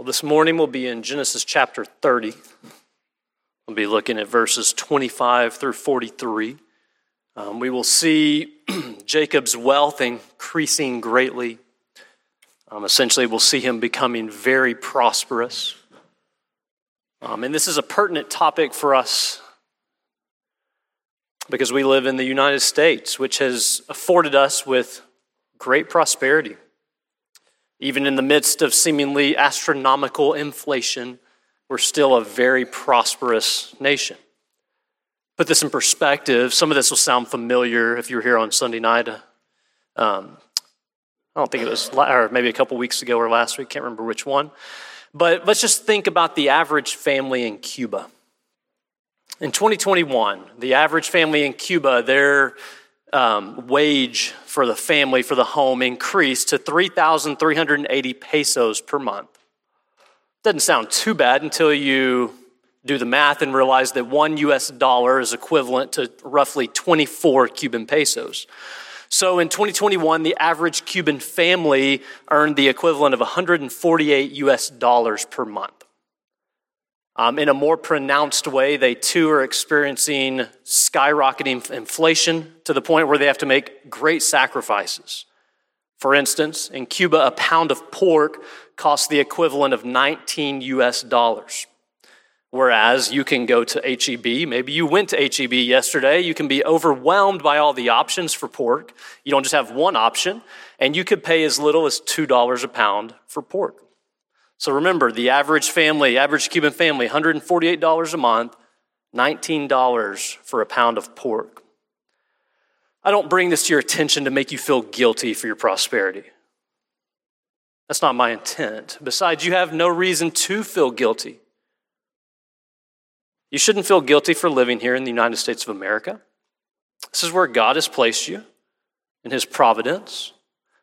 Well, this morning we'll be in Genesis chapter 30. We'll be looking at verses 25 through 43. Um, we will see Jacob's wealth increasing greatly. Um, essentially, we'll see him becoming very prosperous. Um, and this is a pertinent topic for us because we live in the United States, which has afforded us with great prosperity. Even in the midst of seemingly astronomical inflation, we're still a very prosperous nation. Put this in perspective, some of this will sound familiar if you were here on Sunday night. Um, I don't think it was, or maybe a couple weeks ago or last week, can't remember which one. But let's just think about the average family in Cuba. In 2021, the average family in Cuba, their um, wage for the family, for the home, increased to 3,380 pesos per month. Doesn't sound too bad until you do the math and realize that one US dollar is equivalent to roughly 24 Cuban pesos. So in 2021, the average Cuban family earned the equivalent of 148 US dollars per month. Um, in a more pronounced way, they too are experiencing skyrocketing inflation to the point where they have to make great sacrifices. For instance, in Cuba, a pound of pork costs the equivalent of 19 US dollars. Whereas you can go to HEB, maybe you went to HEB yesterday, you can be overwhelmed by all the options for pork. You don't just have one option, and you could pay as little as $2 a pound for pork. So remember, the average family, average Cuban family, $148 a month, $19 for a pound of pork. I don't bring this to your attention to make you feel guilty for your prosperity. That's not my intent. Besides, you have no reason to feel guilty. You shouldn't feel guilty for living here in the United States of America. This is where God has placed you in His providence.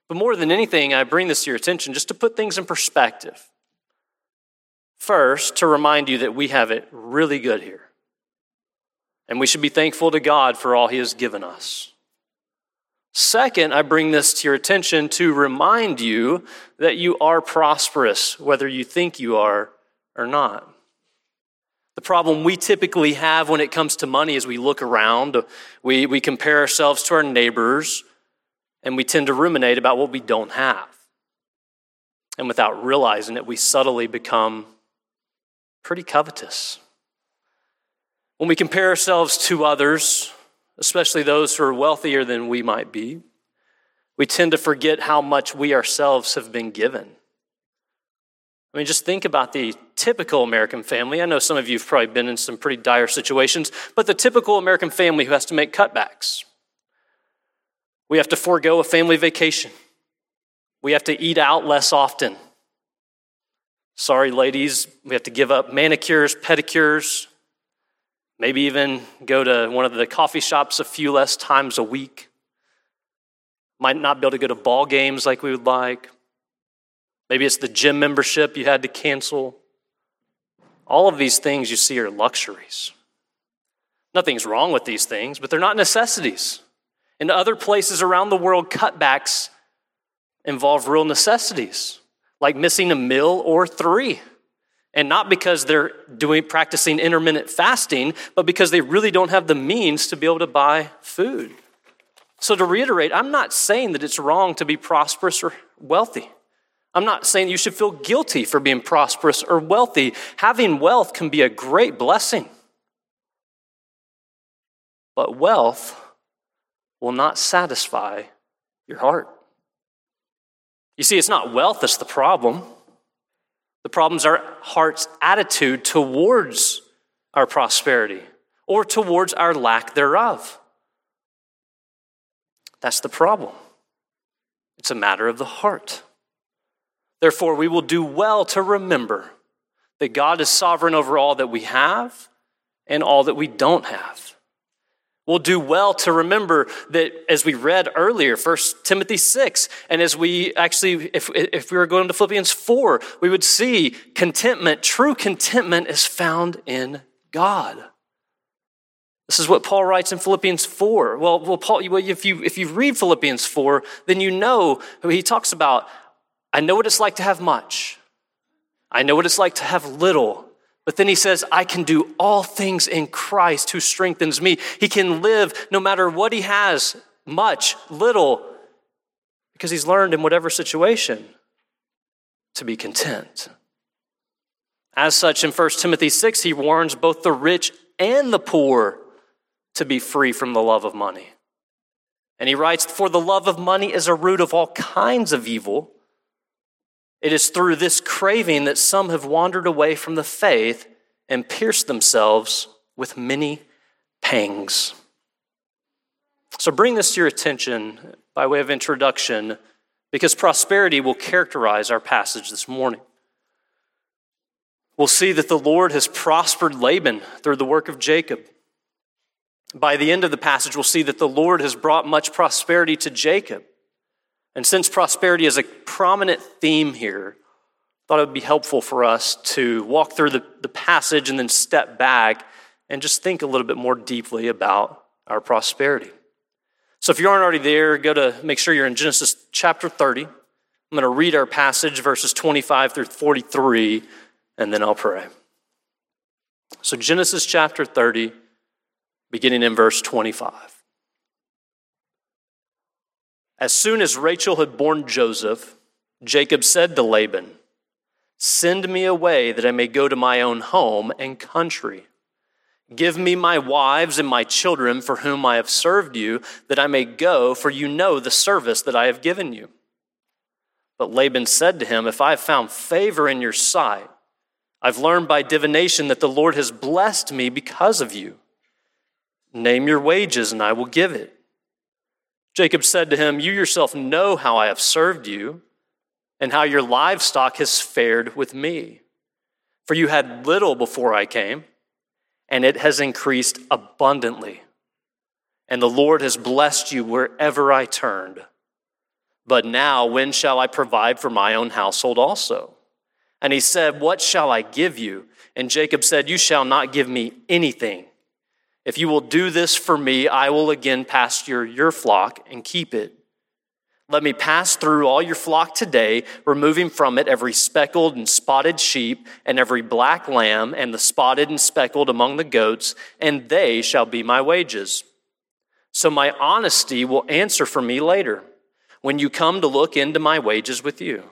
But more than anything, I bring this to your attention just to put things in perspective. First, to remind you that we have it really good here. And we should be thankful to God for all He has given us. Second, I bring this to your attention to remind you that you are prosperous, whether you think you are or not. The problem we typically have when it comes to money is we look around, we, we compare ourselves to our neighbors, and we tend to ruminate about what we don't have. And without realizing it, we subtly become pretty covetous. When we compare ourselves to others, especially those who are wealthier than we might be, we tend to forget how much we ourselves have been given. I mean, just think about the typical American family. I know some of you have probably been in some pretty dire situations, but the typical American family who has to make cutbacks. We have to forego a family vacation. We have to eat out less often. Sorry, ladies, we have to give up manicures, pedicures, maybe even go to one of the coffee shops a few less times a week. Might not be able to go to ball games like we would like. Maybe it's the gym membership you had to cancel. All of these things you see are luxuries. Nothing's wrong with these things, but they're not necessities. In other places around the world, cutbacks involve real necessities like missing a meal or three. And not because they're doing practicing intermittent fasting, but because they really don't have the means to be able to buy food. So to reiterate, I'm not saying that it's wrong to be prosperous or wealthy. I'm not saying you should feel guilty for being prosperous or wealthy. Having wealth can be a great blessing. But wealth will not satisfy your heart. You see, it's not wealth that's the problem. The problem is our heart's attitude towards our prosperity or towards our lack thereof. That's the problem. It's a matter of the heart. Therefore, we will do well to remember that God is sovereign over all that we have and all that we don't have. We'll do well to remember that as we read earlier, 1 Timothy 6, and as we actually, if, if we were going to Philippians 4, we would see contentment, true contentment is found in God. This is what Paul writes in Philippians 4. Well, well Paul, if you, if you read Philippians 4, then you know he talks about, I know what it's like to have much. I know what it's like to have little. But then he says, I can do all things in Christ who strengthens me. He can live no matter what he has, much, little, because he's learned in whatever situation to be content. As such, in 1 Timothy 6, he warns both the rich and the poor to be free from the love of money. And he writes, For the love of money is a root of all kinds of evil. It is through this craving that some have wandered away from the faith and pierced themselves with many pangs. So bring this to your attention by way of introduction because prosperity will characterize our passage this morning. We'll see that the Lord has prospered Laban through the work of Jacob. By the end of the passage, we'll see that the Lord has brought much prosperity to Jacob. And since prosperity is a prominent theme here, I thought it would be helpful for us to walk through the, the passage and then step back and just think a little bit more deeply about our prosperity. So if you aren't already there, go to make sure you're in Genesis chapter 30. I'm going to read our passage, verses 25 through 43 and then I'll pray. So, Genesis chapter 30, beginning in verse 25. As soon as Rachel had borne Joseph, Jacob said to Laban, Send me away that I may go to my own home and country. Give me my wives and my children for whom I have served you, that I may go, for you know the service that I have given you. But Laban said to him, If I have found favor in your sight, I've learned by divination that the Lord has blessed me because of you. Name your wages, and I will give it. Jacob said to him, You yourself know how I have served you, and how your livestock has fared with me. For you had little before I came, and it has increased abundantly. And the Lord has blessed you wherever I turned. But now, when shall I provide for my own household also? And he said, What shall I give you? And Jacob said, You shall not give me anything. If you will do this for me, I will again pasture your flock and keep it. Let me pass through all your flock today, removing from it every speckled and spotted sheep, and every black lamb, and the spotted and speckled among the goats, and they shall be my wages. So my honesty will answer for me later, when you come to look into my wages with you.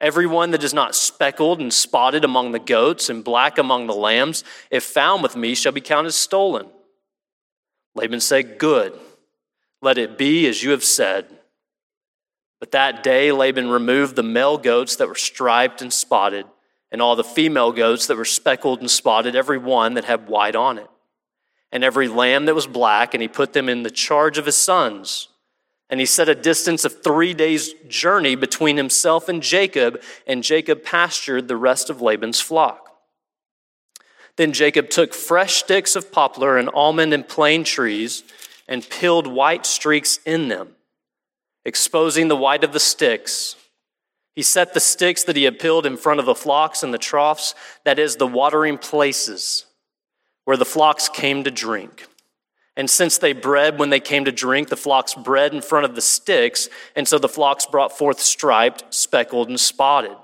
Everyone that is not speckled and spotted among the goats and black among the lambs, if found with me, shall be counted stolen. Laban said, Good, let it be as you have said. But that day Laban removed the male goats that were striped and spotted, and all the female goats that were speckled and spotted, every one that had white on it, and every lamb that was black, and he put them in the charge of his sons. And he set a distance of three days' journey between himself and Jacob, and Jacob pastured the rest of Laban's flock. Then Jacob took fresh sticks of poplar and almond and plane trees and peeled white streaks in them, exposing the white of the sticks. He set the sticks that he had peeled in front of the flocks and the troughs, that is, the watering places where the flocks came to drink. And since they bred when they came to drink, the flocks bred in front of the sticks, and so the flocks brought forth striped, speckled, and spotted.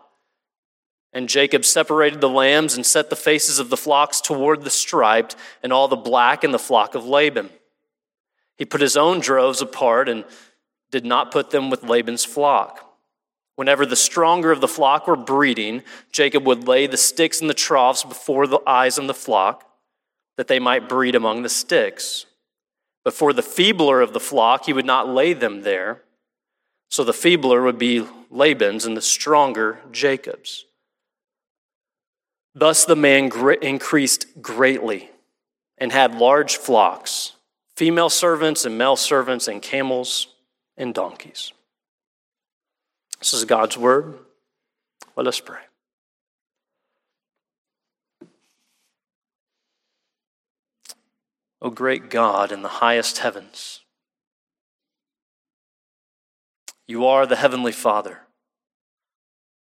And Jacob separated the lambs and set the faces of the flocks toward the striped, and all the black in the flock of Laban. He put his own droves apart and did not put them with Laban's flock. Whenever the stronger of the flock were breeding, Jacob would lay the sticks in the troughs before the eyes of the flock, that they might breed among the sticks. But for the feebler of the flock, he would not lay them there. So the feebler would be Laban's and the stronger Jacob's. Thus the man increased greatly and had large flocks, female servants and male servants, and camels and donkeys. This is God's word. Let us pray. O great God in the highest heavens. You are the Heavenly Father.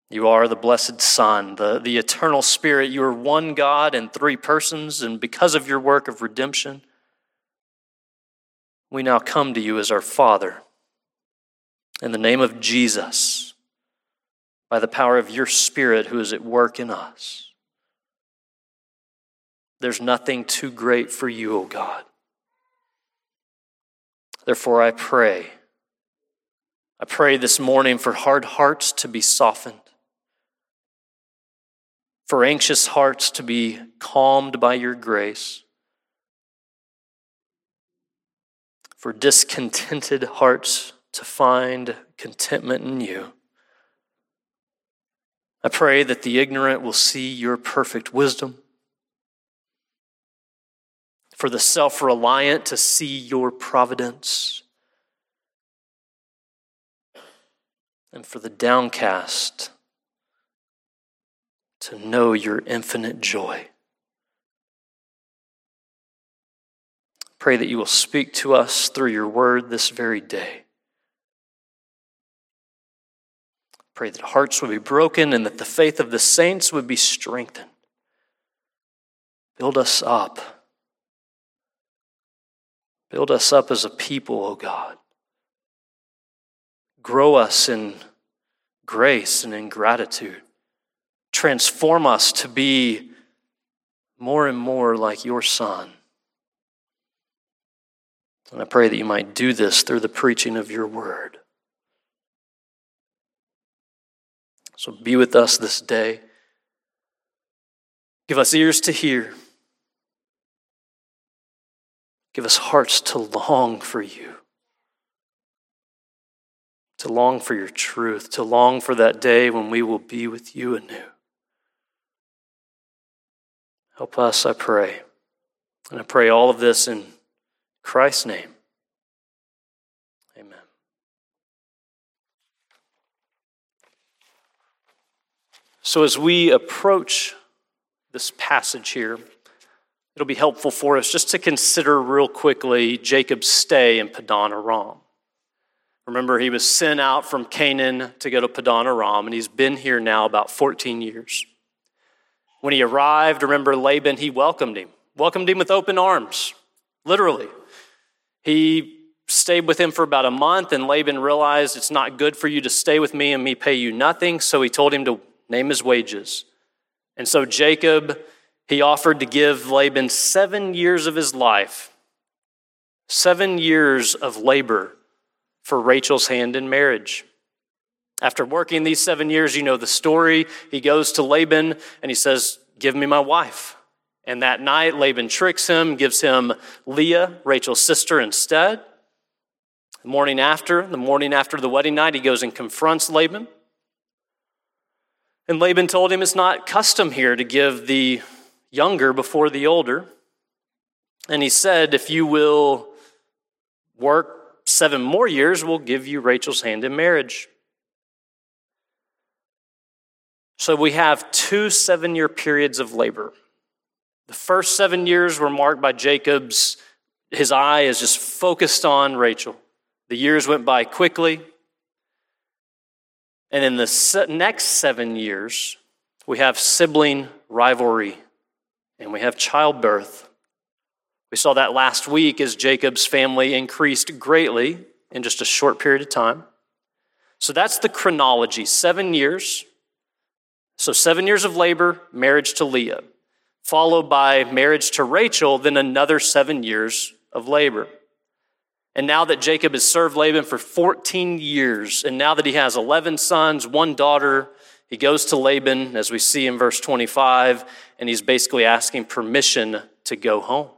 You are the blessed Son, the, the eternal Spirit. You are one God in three persons, and because of your work of redemption, we now come to you as our Father. In the name of Jesus, by the power of your Spirit who is at work in us. There's nothing too great for you, O God. Therefore, I pray. I pray this morning for hard hearts to be softened, for anxious hearts to be calmed by your grace, for discontented hearts to find contentment in you. I pray that the ignorant will see your perfect wisdom, for the self reliant to see your providence, and for the downcast to know your infinite joy. Pray that you will speak to us through your word this very day. Pray that hearts would be broken and that the faith of the saints would be strengthened. Build us up. Build us up as a people, O God. Grow us in grace and in gratitude. Transform us to be more and more like your Son. And I pray that you might do this through the preaching of your word. So be with us this day. Give us ears to hear. Give us hearts to long for you, to long for your truth, to long for that day when we will be with you anew. Help us, I pray. And I pray all of this in Christ's name. Amen. So, as we approach this passage here, it'll be helpful for us just to consider real quickly Jacob's stay in Padan Aram. Remember, he was sent out from Canaan to go to Padan Aram, and he's been here now about 14 years. When he arrived, remember Laban, he welcomed him, welcomed him with open arms, literally. He stayed with him for about a month, and Laban realized it's not good for you to stay with me and me pay you nothing, so he told him to name his wages. And so Jacob, he offered to give Laban seven years of his life, seven years of labor for Rachel's hand in marriage. After working these seven years, you know the story. He goes to Laban and he says, Give me my wife. And that night, Laban tricks him, gives him Leah, Rachel's sister, instead. The morning after, the morning after the wedding night, he goes and confronts Laban. And Laban told him it's not custom here to give the younger before the older. And he said, If you will work seven more years, we'll give you Rachel's hand in marriage. So we have two seven year periods of labor. The first seven years were marked by Jacob's, his eye is just focused on Rachel. The years went by quickly. And in the next seven years, we have sibling rivalry and we have childbirth. We saw that last week as Jacob's family increased greatly in just a short period of time. So that's the chronology seven years. So, seven years of labor, marriage to Leah, followed by marriage to Rachel, then another seven years of labor. And now that Jacob has served Laban for 14 years, and now that he has 11 sons, one daughter, he goes to Laban, as we see in verse 25, and he's basically asking permission to go home.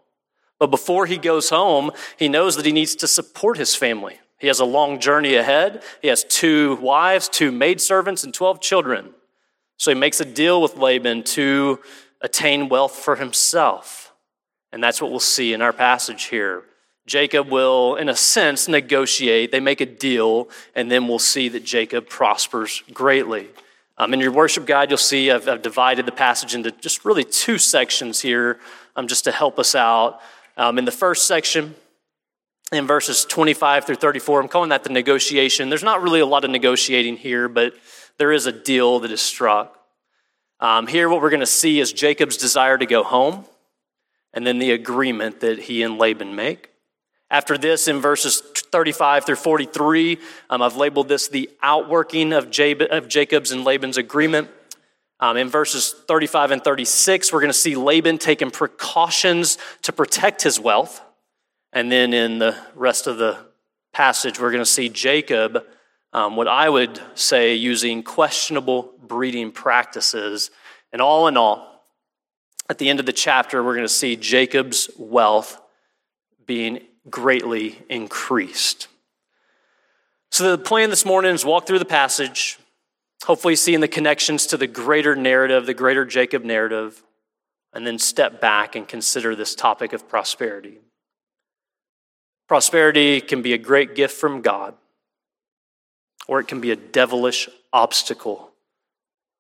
But before he goes home, he knows that he needs to support his family. He has a long journey ahead. He has two wives, two maidservants, and 12 children. So he makes a deal with Laban to attain wealth for himself. And that's what we'll see in our passage here. Jacob will, in a sense, negotiate. They make a deal, and then we'll see that Jacob prospers greatly. Um, in your worship guide, you'll see I've, I've, divided the passage into just really two sections here um, just to help us out. Um, in the first section, in verses 25 through 34, I'm calling that the negotiation. There's not really a lot of negotiating here, but there is a deal that is struck. Um, here, what we're going to see is Jacob's desire to go home, and then the agreement that he and Laban make. After this, in verses 35 through 43, um, I've labeled this the outworking of, of Jacob's and Laban's agreement. Um, in verses 35 and 36, we're going to see Laban taking precautions to protect his wealth. And then in the rest of the passage, we're going to see Jacob, um, what I would say, using questionable breeding practices. And all in all, at the end of the chapter, we're going to see Jacob's wealth being greatly increased. So, the plan this morning is walk through the passage, hopefully, seeing the connections to the greater narrative, the greater Jacob narrative, and then step back and consider this topic of prosperity. Prosperity can be a great gift from God, or it can be a devilish obstacle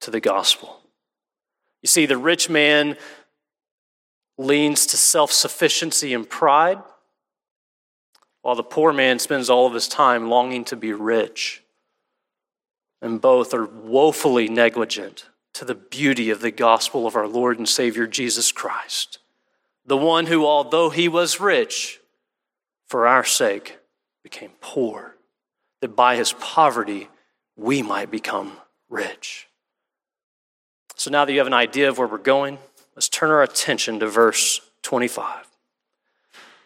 to the gospel. You see, the rich man leans to self sufficiency and pride, while the poor man spends all of his time longing to be rich. And both are woefully negligent to the beauty of the gospel of our Lord and Savior Jesus Christ. The one who, although he was rich, for our sake became poor, that by his poverty we might become rich. So now that you have an idea of where we're going, let's turn our attention to verse 25.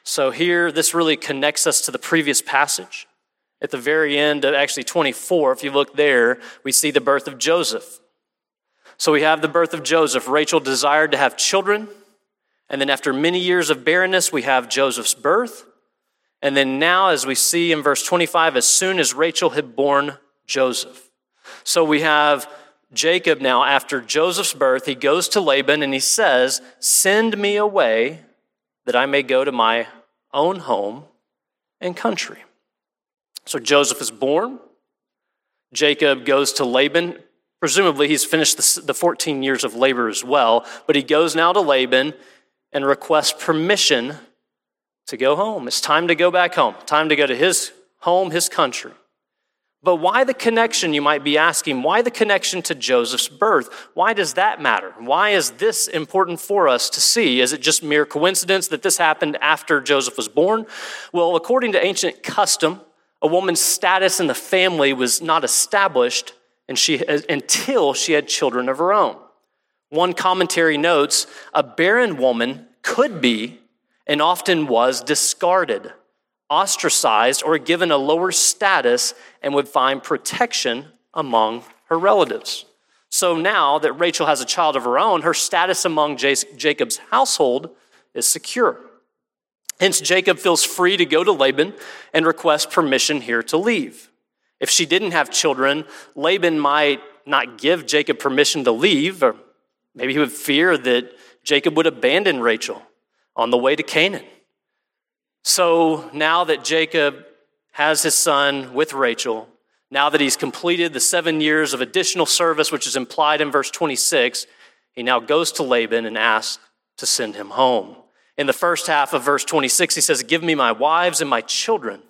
So here, this really connects us to the previous passage. At the very end of actually 24, if you look there, we see the birth of Joseph. So we have the birth of Joseph. Rachel desired to have children. And then after many years of barrenness, we have Joseph's birth. And then now, as we see in verse 25, as soon as Rachel had born Joseph. So we have Jacob now, after Joseph's birth, he goes to Laban and he says, Send me away that I may go to my own home and country. So Joseph is born. Jacob goes to Laban. Presumably, he's finished the 14 years of labor as well, but he goes now to Laban and requests permission to go home. It's time to go back home, time to go to his home, his country. But why the connection, you might be asking? Why the connection to Joseph's birth? Why does that matter? Why is this important for us to see? Is it just mere coincidence that this happened after Joseph was born? Well, according to ancient custom, a woman's status in the family was not established and she, until she had children of her own. One commentary notes a barren woman could be and often was discarded ostracized or given a lower status and would find protection among her relatives. So now that Rachel has a child of her own, her status among Jacob's household is secure. Hence, Jacob feels free to go to Laban and request permission here to leave. If she didn't have children, Laban might not give Jacob permission to leave, or maybe he would fear that Jacob would abandon Rachel on the way to Canaan. So now that Jacob has his son with Rachel, now that he's completed the seven years of additional service, which is implied in verse 26, he now goes to Laban and asks to send him home. In the first half of verse 26, he says, Give me my wives and my children.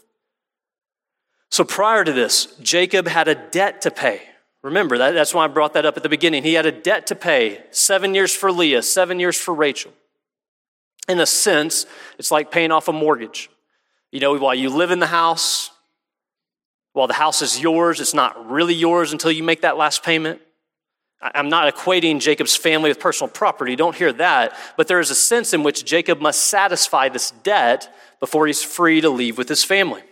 So prior to this, Jacob had a debt to pay. Remember, that, that's why I brought that up at the beginning. He had a debt to pay seven years for Leah, seven years for Rachel in a sense, it's like paying off a mortgage. You know, while you live in the house, while the house is yours, it's not really yours until you make that last payment. I'm not equating Jacob's family with personal property, don't hear that. But there is a sense in which Jacob must satisfy this debt before he's free to leave with his family.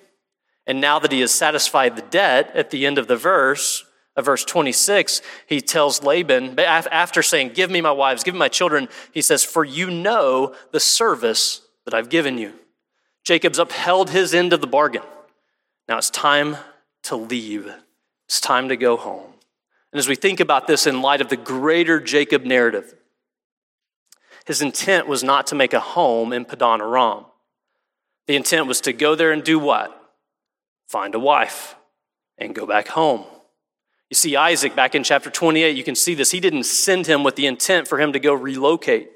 And now that he has satisfied the debt at the end of the verse, of verse 26, he tells Laban, after saying, Give me my wives, give me my children, he says, For you know the service that I've given you. Jacob's upheld his end of the bargain. Now it's time to leave. It's time to go home. And as we think about this in light of the greater Jacob narrative, his intent was not to make a home in Padan Aram. The intent was to go there and do what? Find a wife and go back home. You see, Isaac, back in chapter 28, you can see this. He didn't send him with the intent for him to go relocate.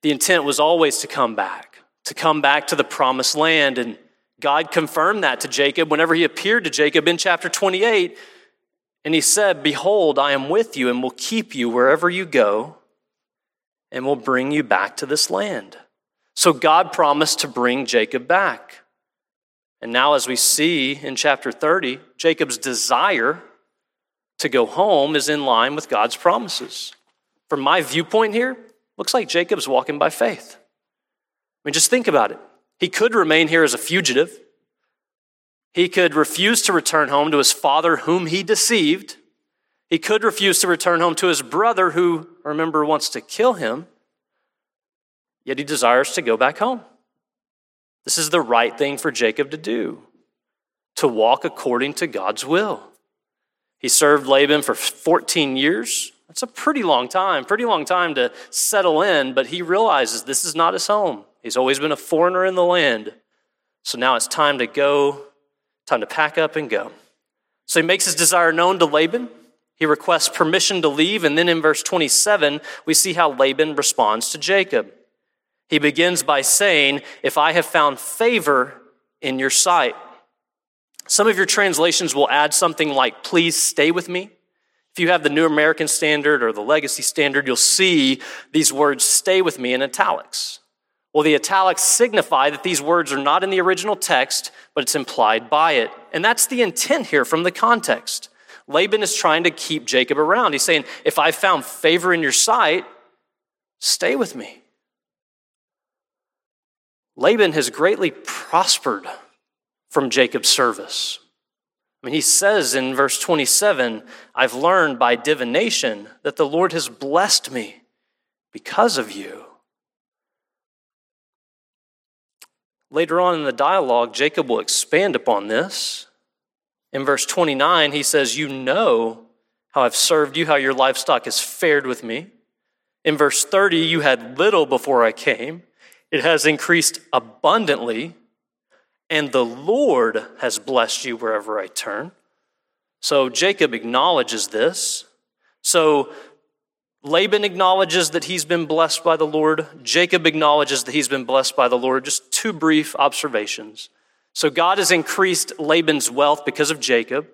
The intent was always to come back, to come back to the promised land. And God confirmed that to Jacob whenever he appeared to Jacob in chapter 28. And he said, Behold, I am with you and will keep you wherever you go and will bring you back to this land. So God promised to bring Jacob back. And now, as we see in chapter 30, Jacob's desire to go home is in line with God's promises. From my viewpoint here, looks like Jacob's walking by faith. I mean, just think about it. He could remain here as a fugitive. He could refuse to return home to his father, whom he deceived. He could refuse to return home to his brother, who, remember, wants to kill him yet he desires to go back home. This is the right thing for Jacob to do, to walk according to God's will. He served Laban for 14 years. That's a pretty long time, pretty long time to settle in, but he realizes this is not his home. He's always been a foreigner in the land. So now it's time to go, time to pack up and go. So he makes his desire known to Laban. He requests permission to leave, and then in verse 27, we see how Laban responds to Jacob. He begins by saying, If I have found favor in your sight. Some of your translations will add something like, Please stay with me. If you have the New American Standard or the Legacy Standard, you'll see these words, stay with me, in italics. Well, the italics signify that these words are not in the original text, but it's implied by it. And that's the intent here from the context. Laban is trying to keep Jacob around. He's saying, If I found favor in your sight, stay with me. Laban has greatly prospered from Jacob's service. I mean, he says in verse 27 I've learned by divination that the Lord has blessed me because of you. Later on in the dialogue, Jacob will expand upon this. In verse 29, he says, You know how I've served you, how your livestock has fared with me. In verse 30, you had little before I came it has increased abundantly, and the Lord has blessed you wherever I turn. So Jacob acknowledges this. So Laban acknowledges that he's been blessed by the Lord. Jacob acknowledges that he's been blessed by the Lord. Just two brief observations. So God has increased Laban's wealth because of Jacob,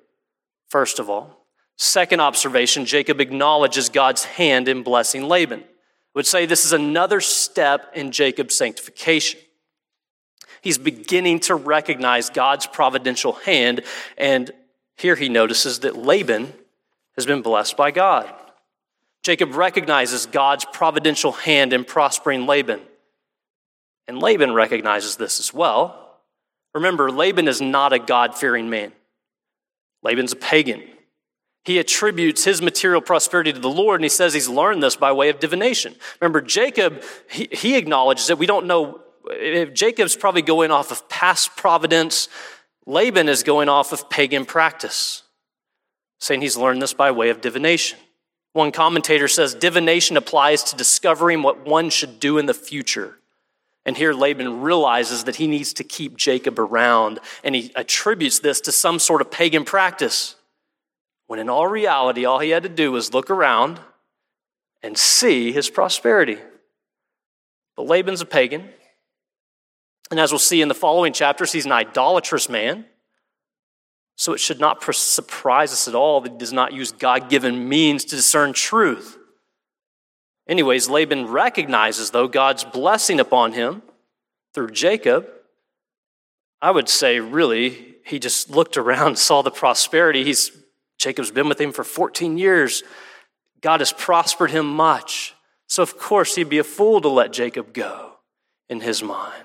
first of all. Second observation Jacob acknowledges God's hand in blessing Laban I would say this is another step in Jacob's sanctification. He's beginning to recognize God's providential hand, and here he notices that Laban has been blessed by God. Jacob recognizes God's providential hand in prospering Laban. And Laban recognizes this as well. Remember, Laban is not a God fearing man, Laban's a pagan. He attributes his material prosperity to the Lord, and he says he's learned this by way of divination. Remember, Jacob, he, he acknowledges that we don't know. Jacob's probably going off of past providence. Laban is going off of pagan practice, saying he's learned this by way of divination. One commentator says divination applies to discovering what one should do in the future. And here Laban realizes that he needs to keep Jacob around, and he attributes this to some sort of pagan practice. When in all reality, all he had to do was look around and see his prosperity. But Laban's a pagan. And as we'll see in the following chapters, he's an idolatrous man. So it should not surprise us at all that he does not use God given means to discern truth. Anyways, Laban recognizes, though, God's blessing upon him through Jacob. I would say, really, he just looked around, saw the prosperity. He's Jacob's been with him for 14 years. God has prospered him much. So, of course, he'd be a fool to let Jacob go in his mind.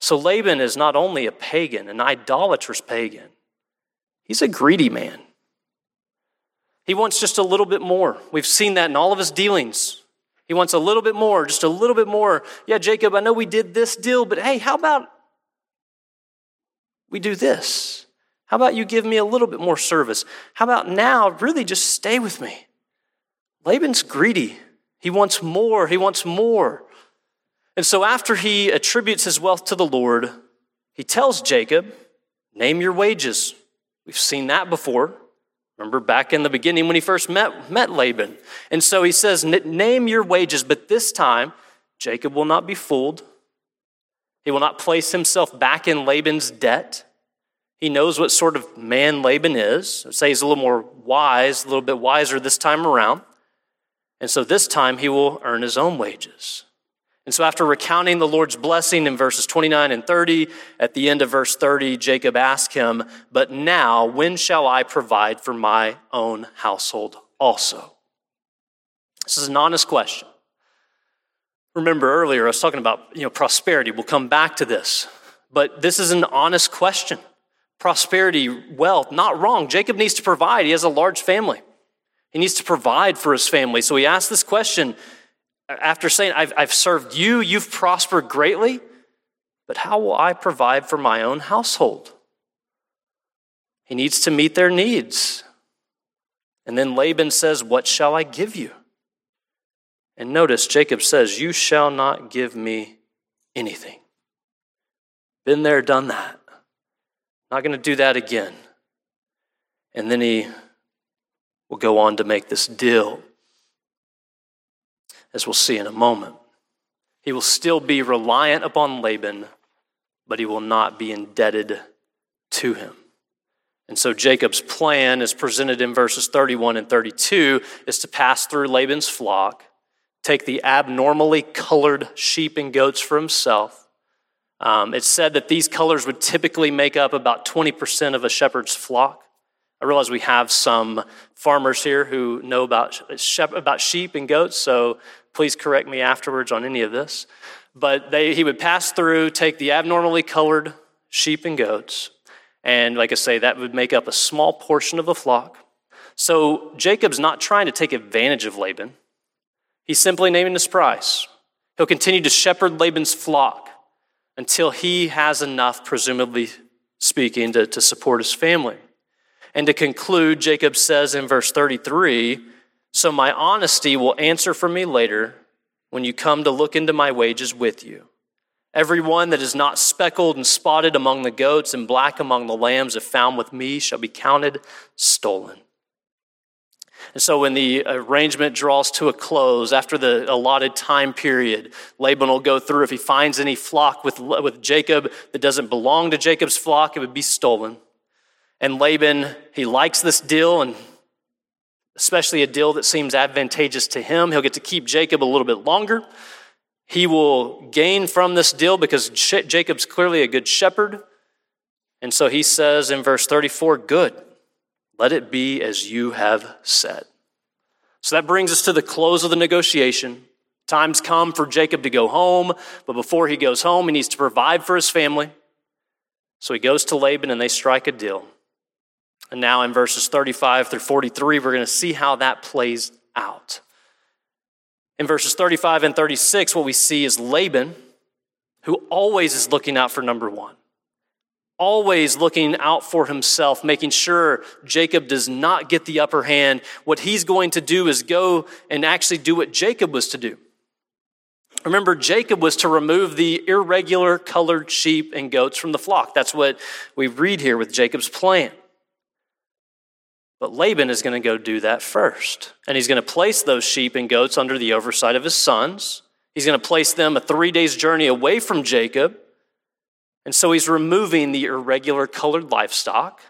So, Laban is not only a pagan, an idolatrous pagan, he's a greedy man. He wants just a little bit more. We've seen that in all of his dealings. He wants a little bit more, just a little bit more. Yeah, Jacob, I know we did this deal, but hey, how about we do this? How about you give me a little bit more service? How about now, really just stay with me? Laban's greedy. He wants more. He wants more. And so, after he attributes his wealth to the Lord, he tells Jacob, Name your wages. We've seen that before. Remember back in the beginning when he first met, met Laban. And so he says, Name your wages, but this time Jacob will not be fooled. He will not place himself back in Laban's debt. He knows what sort of man Laban is. I'd say he's a little more wise, a little bit wiser this time around. And so this time he will earn his own wages. And so, after recounting the Lord's blessing in verses 29 and 30, at the end of verse 30, Jacob asked him, But now, when shall I provide for my own household also? This is an honest question. Remember earlier, I was talking about you know, prosperity. We'll come back to this. But this is an honest question. Prosperity, wealth, not wrong. Jacob needs to provide. He has a large family. He needs to provide for his family. So he asked this question after saying, I've, I've served you, you've prospered greatly, but how will I provide for my own household? He needs to meet their needs. And then Laban says, What shall I give you? And notice Jacob says, You shall not give me anything. Been there, done that. Not going to do that again. And then he will go on to make this deal, as we'll see in a moment. He will still be reliant upon Laban, but he will not be indebted to him. And so Jacob's plan, as presented in verses 31 and 32, is to pass through Laban's flock, take the abnormally colored sheep and goats for himself. Um, it's said that these colors would typically make up about 20% of a shepherd's flock. I realize we have some farmers here who know about, about sheep and goats, so please correct me afterwards on any of this. But they, he would pass through, take the abnormally colored sheep and goats, and like I say, that would make up a small portion of the flock. So Jacob's not trying to take advantage of Laban. He's simply naming his price. He'll continue to shepherd Laban's flock until he has enough, presumably speaking, to, to support his family. And to conclude, Jacob says in verse 33 So my honesty will answer for me later when you come to look into my wages with you. Every one that is not speckled and spotted among the goats and black among the lambs, if found with me, shall be counted stolen. And so when the arrangement draws to a close, after the allotted time period, Laban will go through. If he finds any flock with, with Jacob that doesn't belong to Jacob's flock, it would be stolen. And Laban, he likes this deal, and especially a deal that seems advantageous to him. He'll get to keep Jacob a little bit longer. He will gain from this deal because Jacob's clearly a good shepherd. And so he says in verse 34 Good, let it be as you have said. So that brings us to the close of the negotiation. Time's come for Jacob to go home, but before he goes home, he needs to provide for his family. So he goes to Laban and they strike a deal. And now in verses 35 through 43, we're going to see how that plays out. In verses 35 and 36, what we see is Laban, who always is looking out for number one, always looking out for himself, making sure Jacob does not get the upper hand. What he's going to do is go and actually do what Jacob was to do. Remember, Jacob was to remove the irregular colored sheep and goats from the flock. That's what we read here with Jacob's plan. But Laban is going to go do that first. And he's going to place those sheep and goats under the oversight of his sons. He's going to place them a three days journey away from Jacob. And so he's removing the irregular colored livestock,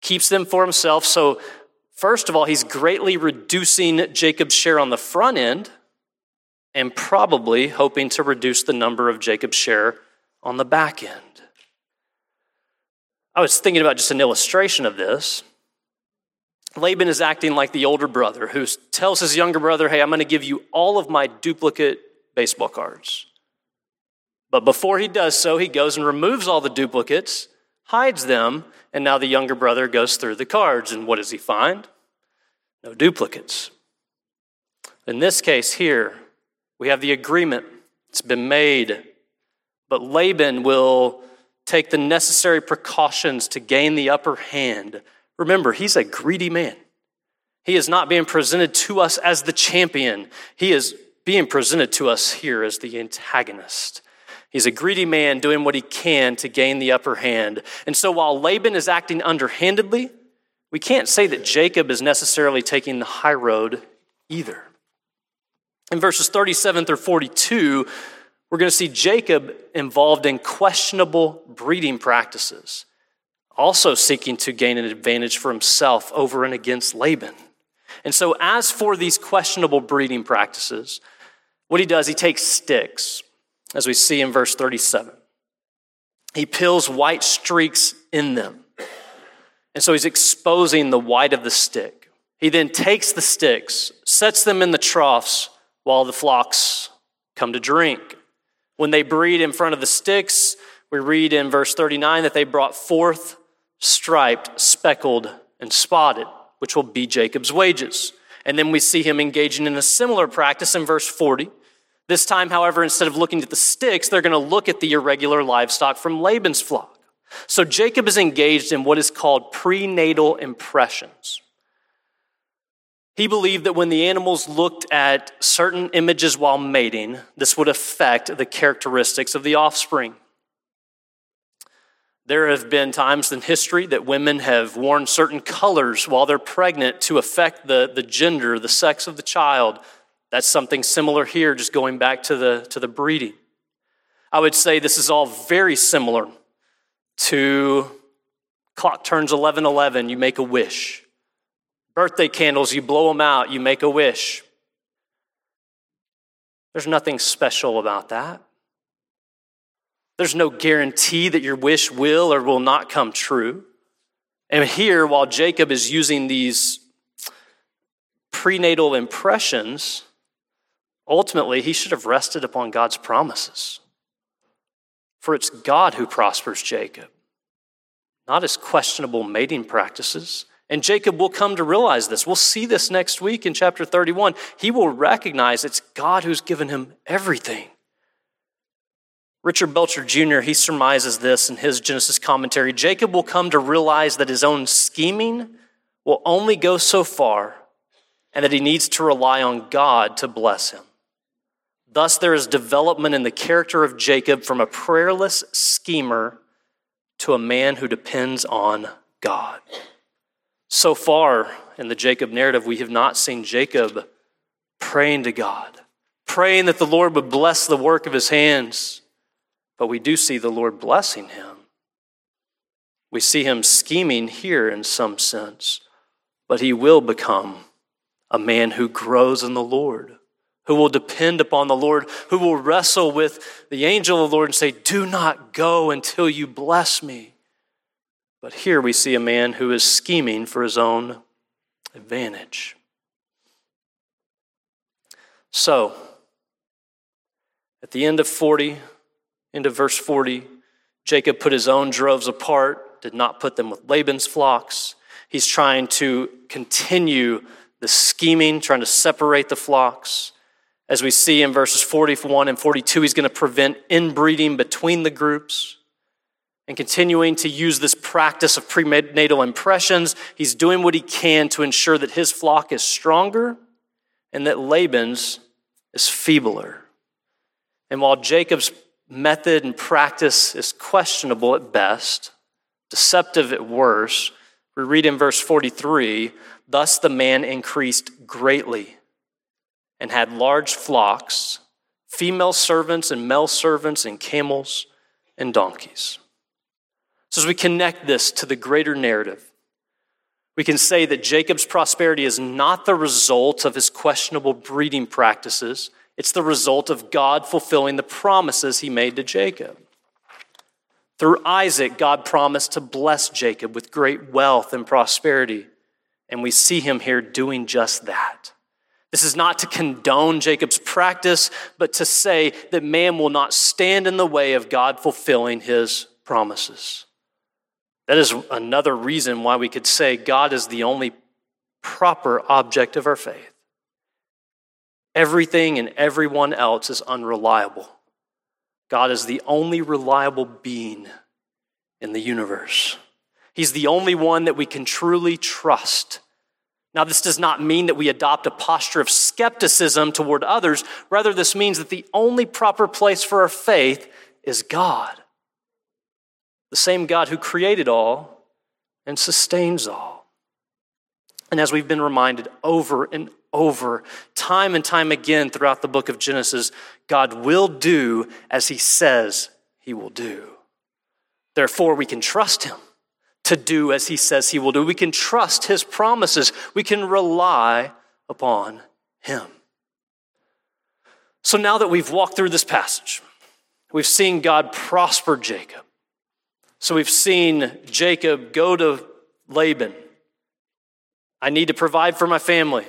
keeps them for himself. So, first of all, he's greatly reducing Jacob's share on the front end and probably hoping to reduce the number of Jacob's share on the back end. I was thinking about just an illustration of this. Laban is acting like the older brother who tells his younger brother, Hey, I'm going to give you all of my duplicate baseball cards. But before he does so, he goes and removes all the duplicates, hides them, and now the younger brother goes through the cards. And what does he find? No duplicates. In this case here, we have the agreement. It's been made. But Laban will take the necessary precautions to gain the upper hand Remember, he's a greedy man. He is not being presented to us as the champion, he is being presented to us here as the antagonist. He's a greedy man doing what he can to gain the upper hand. And so while Laban is acting underhandedly, we can't say that Jacob is necessarily taking the high road either. In verses 37 through 42, we're going to see Jacob involved in questionable breeding practices also seeking to gain an advantage for himself over and against Laban. And so, as for these questionable breeding practices, What he does, he takes sticks, as we see in verse 37. He peels white streaks in them. And so he's exposing the white of the stick. He then takes the sticks, sets them in the troughs while the flocks come to drink. When they breed in front of the sticks, we read in verse 39 that they brought forth striped, speckled, and spotted, which will be Jacob's wages. And then we see him engaging in a similar practice in verse 40. This time, however, instead of looking at the sticks, they're going to look at the irregular livestock from Laban's flock. So Jacob is engaged in what is called prenatal impressions. He believed that when the animals looked at certain images while mating, this would affect the characteristics of the offspring. There have been times in history that women have worn certain colors while they're pregnant to affect the, the gender, the sex of the child. That's something similar here, just going back to the, to the breeding. I would say this is all very similar to clock turns 1111, you make a wish. Birthday candles, you blow them out, you make a wish. There's nothing special about that. There's no guarantee that your wish will or will not come true. And here, while Jacob is using these prenatal impressions, ultimately he should have rested upon God's promises. For it's God who prospers Jacob, not his questionable mating practices. And Jacob will come to realize this. We'll see this next week in chapter 31. He will recognize it's God who's given him everything. Richard Belcher Jr., he surmises this in his Genesis commentary. Jacob will come to realize that his own scheming will only go so far and that he needs to rely on God to bless him. Thus, there is development in the character of Jacob from a prayerless schemer to a man who depends on God. So far in the Jacob narrative, we have not seen Jacob praying to God, praying that the Lord would bless the work of his hands. But we do see the Lord blessing him. We see him scheming here in some sense, but he will become a man who grows in the Lord, who will depend upon the Lord, who will wrestle with the angel of the Lord and say, Do not go until you bless me. But here we see a man who is scheming for his own advantage. So, at the end of 40, into verse 40. Jacob put his own droves apart, did not put them with Laban's flocks. He's trying to continue the scheming, trying to separate the flocks. As we see in verses 41 and 42, he's going to prevent inbreeding between the groups and continuing to use this practice of prenatal impressions. He's doing what he can to ensure that his flock is stronger and that Laban's is feebler. And while Jacob's method and practice is questionable at best, deceptive at worst. We read in verse 43 Thus the man increased greatly and had large flocks, female servants and male servants, and camels and donkeys. So, as we connect this to the greater narrative, we can say that Jacob's prosperity is not the result of his questionable breeding practices. It's the result of God fulfilling the promises he made to Jacob. Through Isaac, God promised to bless Jacob with great wealth and prosperity. And we see him here doing just that. This is not to condone Jacob's practice, but to say that man will not stand in the way of God fulfilling his promises. That is another reason why we could say God is the only proper object of our faith. Everything and everyone else is unreliable. God is the only reliable being in the universe. He's the only one that we can truly trust. Now, this does not mean that we adopt a posture of skepticism toward others. Rather, this means that the only proper place for our faith is God. The same God who created all and sustains all. And as we've been reminded over and over, time and time again throughout the book of Genesis, God will do as he says he will do. Therefore, we can trust him to do as he says he will do. We can trust his promises. We can rely upon him. So now that we've walked through this passage, we've seen God prosper Jacob. So we've seen Jacob go to Laban. I need to provide for my family.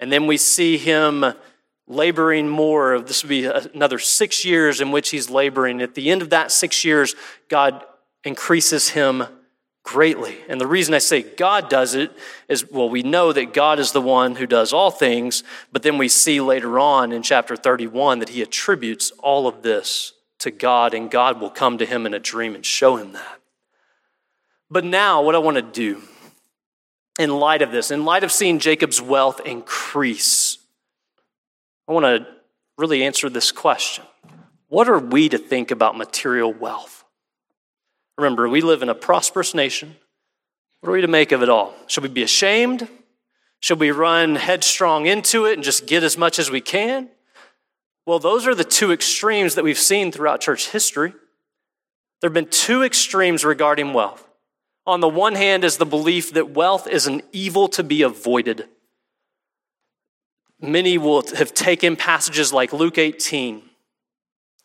And then we see him laboring more. This would be another six years in which he's laboring. At the end of that six years, God increases him greatly. And the reason I say God does it is well, we know that God is the one who does all things, but then we see later on in chapter 31 that he attributes all of this to God, and God will come to him in a dream and show him that. But now, what I want to do in light of this, in light of seeing Jacob's wealth increase, I want to really answer this question What are we to think about material wealth? Remember, we live in a prosperous nation. What are we to make of it all? Should we be ashamed? Should we run headstrong into it and just get as much as we can? Well, those are the two extremes that we've seen throughout church history. There have been two extremes regarding wealth. On the one hand, is the belief that wealth is an evil to be avoided. Many will have taken passages like Luke 18,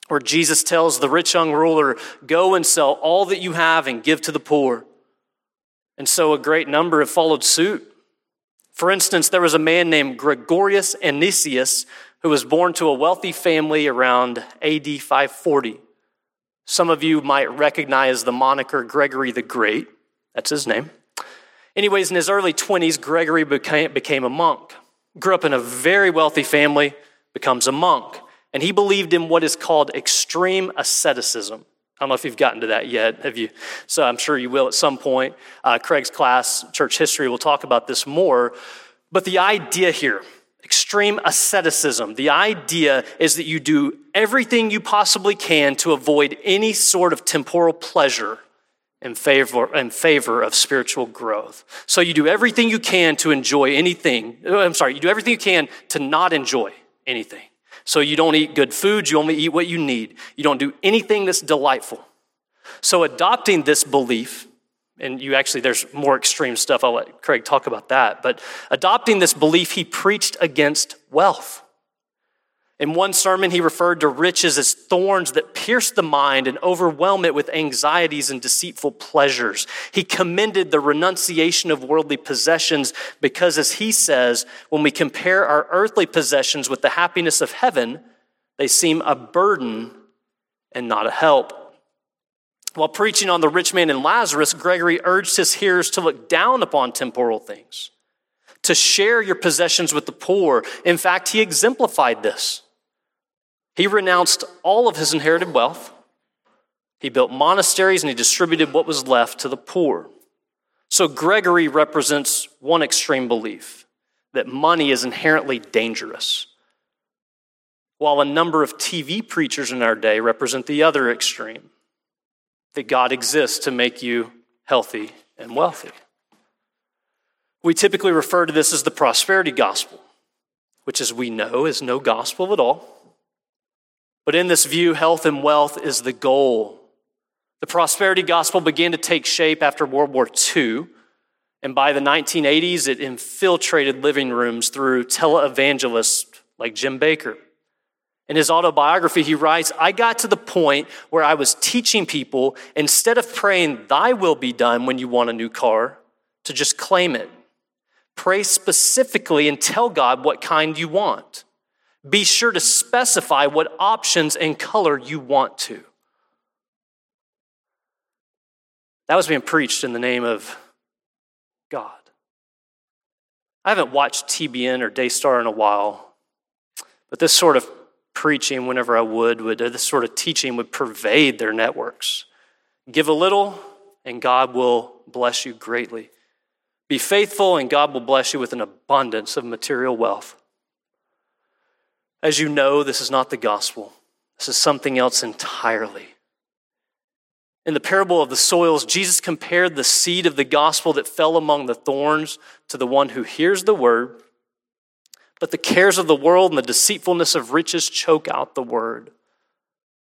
where Jesus tells the rich young ruler, Go and sell all that you have and give to the poor. And so a great number have followed suit. For instance, there was a man named Gregorius Anicius who was born to a wealthy family around AD 540. Some of you might recognize the moniker Gregory the Great. That's his name. Anyways, in his early 20s, Gregory became, became a monk. Grew up in a very wealthy family, becomes a monk. And he believed in what is called extreme asceticism. I don't know if you've gotten to that yet. Have you? So I'm sure you will at some point. Uh, Craig's class, church history, will talk about this more. But the idea here extreme asceticism. The idea is that you do everything you possibly can to avoid any sort of temporal pleasure in favor, in favor of spiritual growth. So you do everything you can to enjoy anything. Uh, I'm sorry, you do everything you can to not enjoy anything. So you don't eat good food, you only eat what you need. You don't do anything that's delightful. So adopting this belief and you actually, there's more extreme stuff. I'll let Craig talk about that. But adopting this belief, he preached against wealth. In one sermon, he referred to riches as thorns that pierce the mind and overwhelm it with anxieties and deceitful pleasures. He commended the renunciation of worldly possessions because, as he says, when we compare our earthly possessions with the happiness of heaven, they seem a burden and not a help. While preaching on the rich man and Lazarus, Gregory urged his hearers to look down upon temporal things, to share your possessions with the poor. In fact, he exemplified this. He renounced all of his inherited wealth. He built monasteries and he distributed what was left to the poor. So, Gregory represents one extreme belief that money is inherently dangerous, while a number of TV preachers in our day represent the other extreme that God exists to make you healthy and wealthy. We typically refer to this as the prosperity gospel, which, as we know, is no gospel at all. But in this view, health and wealth is the goal. The prosperity gospel began to take shape after World War II, and by the 1980s, it infiltrated living rooms through televangelists like Jim Bakker. In his autobiography, he writes, I got to the point where I was teaching people instead of praying, Thy will be done when you want a new car, to just claim it. Pray specifically and tell God what kind you want. Be sure to specify what options and color you want to. That was being preached in the name of God. I haven't watched TBN or Daystar in a while, but this sort of preaching whenever I would, would uh, this sort of teaching would pervade their networks. Give a little, and God will bless you greatly. Be faithful, and God will bless you with an abundance of material wealth. As you know, this is not the gospel, this is something else entirely. In the parable of the soils, Jesus compared the seed of the gospel that fell among the thorns to the one who hears the word but the cares of the world and the deceitfulness of riches choke out the word.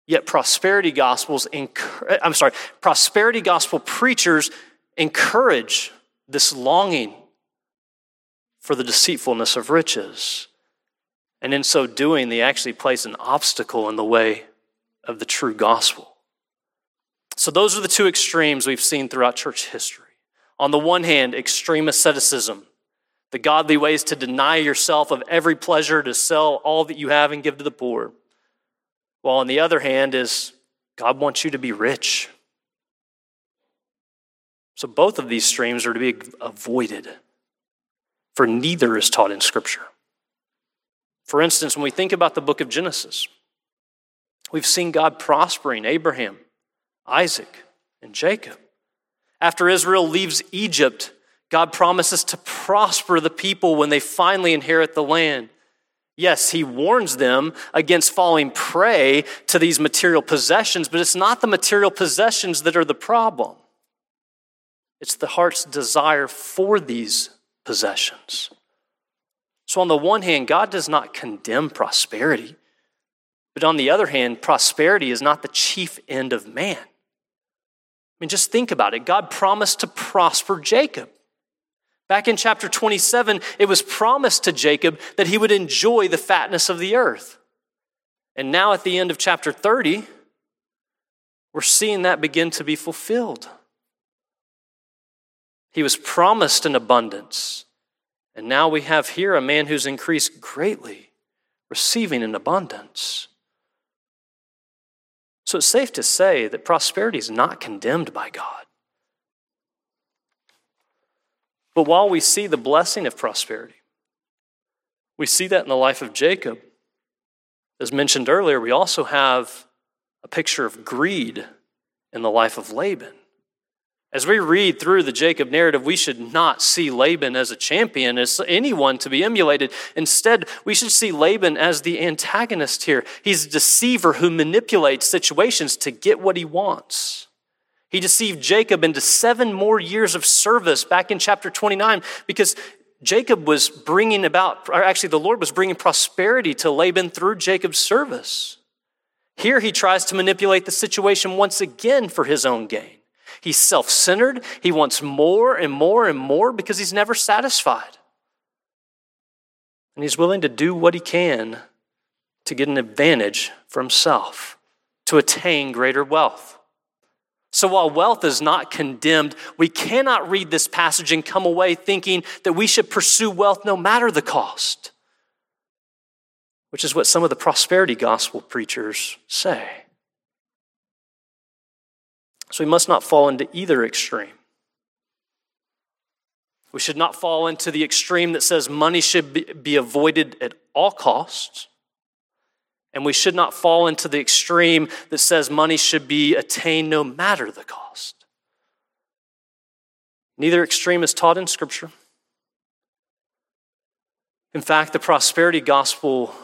Yet prosperity gospels, I'm sorry, prosperity gospel preachers encourage this longing for the deceitfulness of riches. And in so doing, they actually place an obstacle in the way of the true gospel. So, those are the two extremes we've seen throughout church history. On the one hand, extreme asceticism, the godly ways to deny yourself of every pleasure, to sell all that you have and give to the poor. While on the other hand, is God wants you to be rich. So, both of these streams are to be avoided, for neither is taught in Scripture. For instance, when we think about the book of Genesis, we've seen God prospering Abraham, Isaac, and Jacob. After Israel leaves Egypt, God promises to prosper the people when they finally inherit the land. Yes, he warns them against falling prey to these material possessions, but it's not the material possessions that are the problem. It's the heart's desire for these possessions. So, on the one hand, God does not condemn prosperity. But on the other hand, prosperity is not the chief end of man. I mean, just think about it. God promised to prosper Jacob. Back in chapter 27, it was promised to Jacob that he would enjoy the fatness of the earth. And now at the end of chapter 30, we're seeing that begin to be fulfilled. He was promised an abundance. And now we have here a man who's increased greatly, receiving an abundance. So it's safe to say that prosperity is not condemned by God. But while we see the blessing of prosperity, we see that in the life of Jacob. As mentioned earlier, we also have a picture of greed in the life of Laban. As we read through the Jacob narrative, we should not see Laban as a champion, as anyone to be emulated. Instead, we should see Laban as the antagonist here. He's a deceiver who manipulates situations to get what he wants. He deceived Jacob into seven more years of service back in chapter 29 because Jacob was bringing about, or actually, the Lord was bringing prosperity to Laban through Jacob's service. Here, he tries to manipulate the situation once again for his own gain. He's self centered. He wants more and more and more because he's never satisfied. And he's willing to do what he can to get an advantage for himself, to attain greater wealth. So while wealth is not condemned, we cannot read this passage and come away thinking that we should pursue wealth no matter the cost, which is what some of the prosperity gospel preachers say. So we must not fall into either extreme. We should not fall into the extreme that says money should be avoided at all costs. And we should not fall into the extreme that says money should be attained no matter the cost. Neither extreme is taught in Scripture. In fact, the prosperity gospel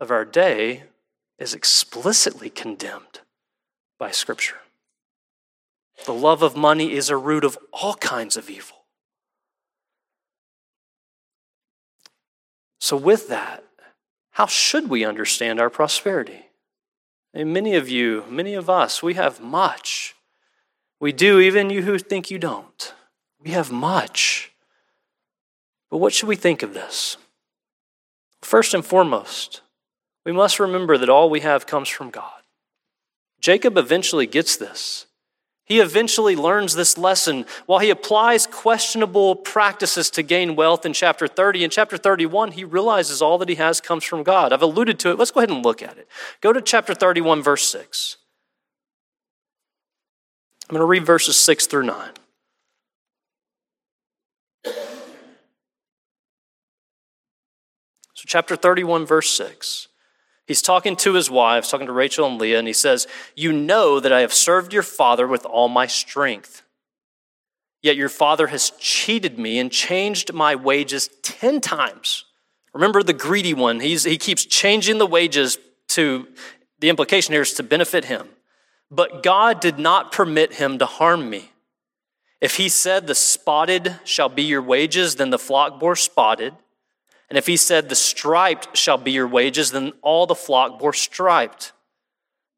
of our day is explicitly condemned by Scripture. The love of money is a root of all kinds of evil. So, with that, how should we understand our prosperity? And many of you, many of us, we have much. We do, even you who think you don't. We have much. But what should we think of this? First and foremost, we must remember that all we have comes from God. Jacob eventually gets this. He eventually learns this lesson while he applies questionable practices to gain wealth in chapter 30. In chapter 31, he realizes all that he has comes from God. I've alluded to it. Let's go ahead and look at it. Go to chapter 31, verse 6. I'm going to read verses 6 through 9. So, chapter 31, verse 6. He's talking to his wives, talking to Rachel and Leah, and he says, You know that I have served your father with all my strength. Yet your father has cheated me and changed my wages 10 times. Remember the greedy one. He's, he keeps changing the wages to, the implication here is to benefit him. But God did not permit him to harm me. If he said, The spotted shall be your wages, then the flock bore spotted. And if he said, The striped shall be your wages, then all the flock bore striped.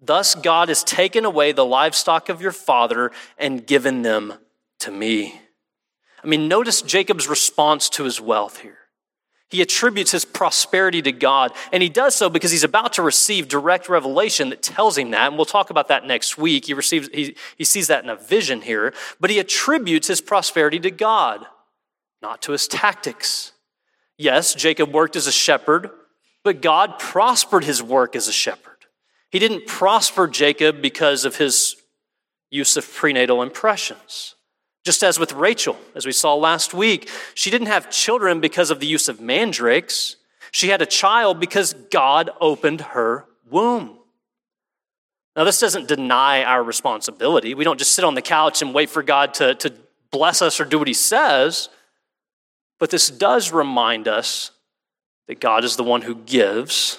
Thus God has taken away the livestock of your father and given them to me. I mean, notice Jacob's response to his wealth here. He attributes his prosperity to God, and he does so because he's about to receive direct revelation that tells him that. And we'll talk about that next week. He receives, he, he sees that in a vision here, but he attributes his prosperity to God, not to his tactics. Yes, Jacob worked as a shepherd, but God prospered his work as a shepherd. He didn't prosper Jacob because of his use of prenatal impressions. Just as with Rachel, as we saw last week, she didn't have children because of the use of mandrakes. She had a child because God opened her womb. Now, this doesn't deny our responsibility. We don't just sit on the couch and wait for God to, to bless us or do what He says. But this does remind us that God is the one who gives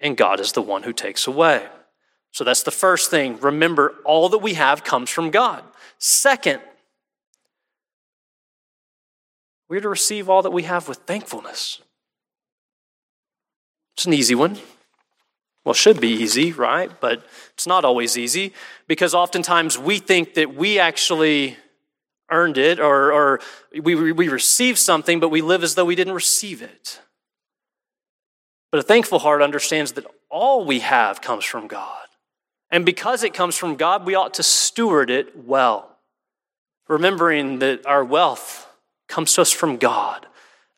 and God is the one who takes away. So that's the first thing. Remember, all that we have comes from God. Second, we're to receive all that we have with thankfulness. It's an easy one. Well, should be easy, right? But it's not always easy because oftentimes we think that we actually earned it or, or we, we received something, but we live as though we didn't receive it. But a thankful heart understands that all we have comes from God. And because it comes from God, we ought to steward it well, remembering that our wealth comes to us from God.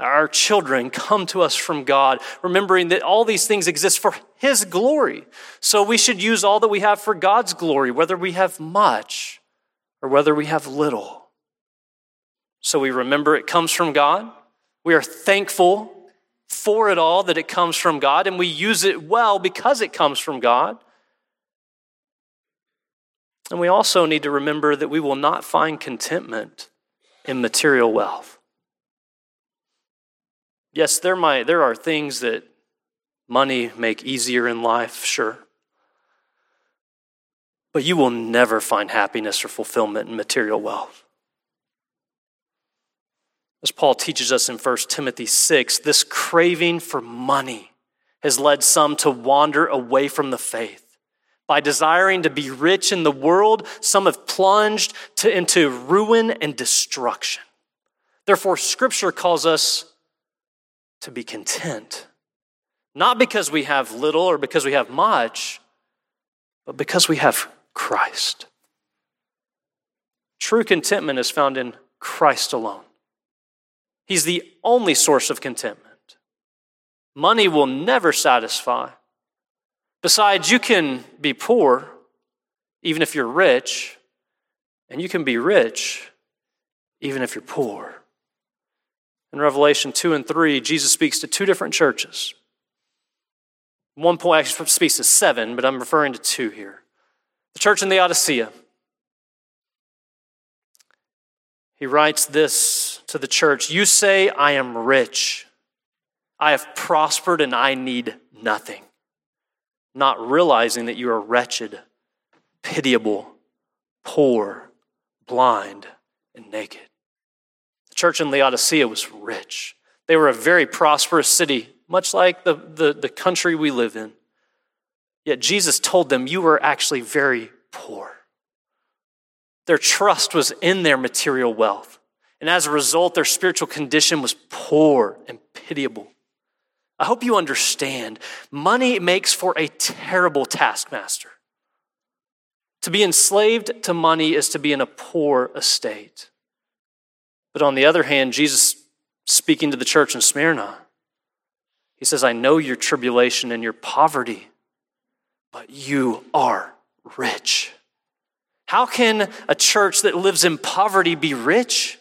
Our children come to us from God, remembering that all these things exist for His glory. So we should use all that we have for God's glory, whether we have much or whether we have little. So we remember it comes from God. We are thankful for it all that it comes from God, and we use it well because it comes from God. And we also need to remember that we will not find contentment in material wealth. Yes, there, might, there are things that money make easier in life, sure. But you will never find happiness or fulfillment in material wealth. As Paul teaches us in 1 Timothy 6, this craving for money has led some to wander away from the faith. By desiring to be rich in the world, some have plunged to, into ruin and destruction. Therefore, Scripture calls us to be content, not because we have little or because we have much, but because we have Christ. True contentment is found in Christ alone. He's the only source of contentment. Money will never satisfy. Besides, you can be poor even if you're rich, and you can be rich even if you're poor. In Revelation 2 and 3, Jesus speaks to two different churches. One point actually speaks to seven, but I'm referring to two here. The church in the Laodicea. He writes this to the church You say, I am rich. I have prospered and I need nothing not realizing that you are wretched, pitiable, poor, blind, and naked. The church in Laodicea was rich. They were a very prosperous city, much like the, the, the country we live in. Yet Jesus told them, You were actually very poor. Their trust was in their material wealth. And as a result, their spiritual condition was poor and pitiable. I hope you understand money makes for a terrible taskmaster. To be enslaved to money is to be in a poor estate. But on the other hand, Jesus speaking to the church in Smyrna, he says, I know your tribulation and your poverty, but you are rich. How can a church that lives in poverty be rich?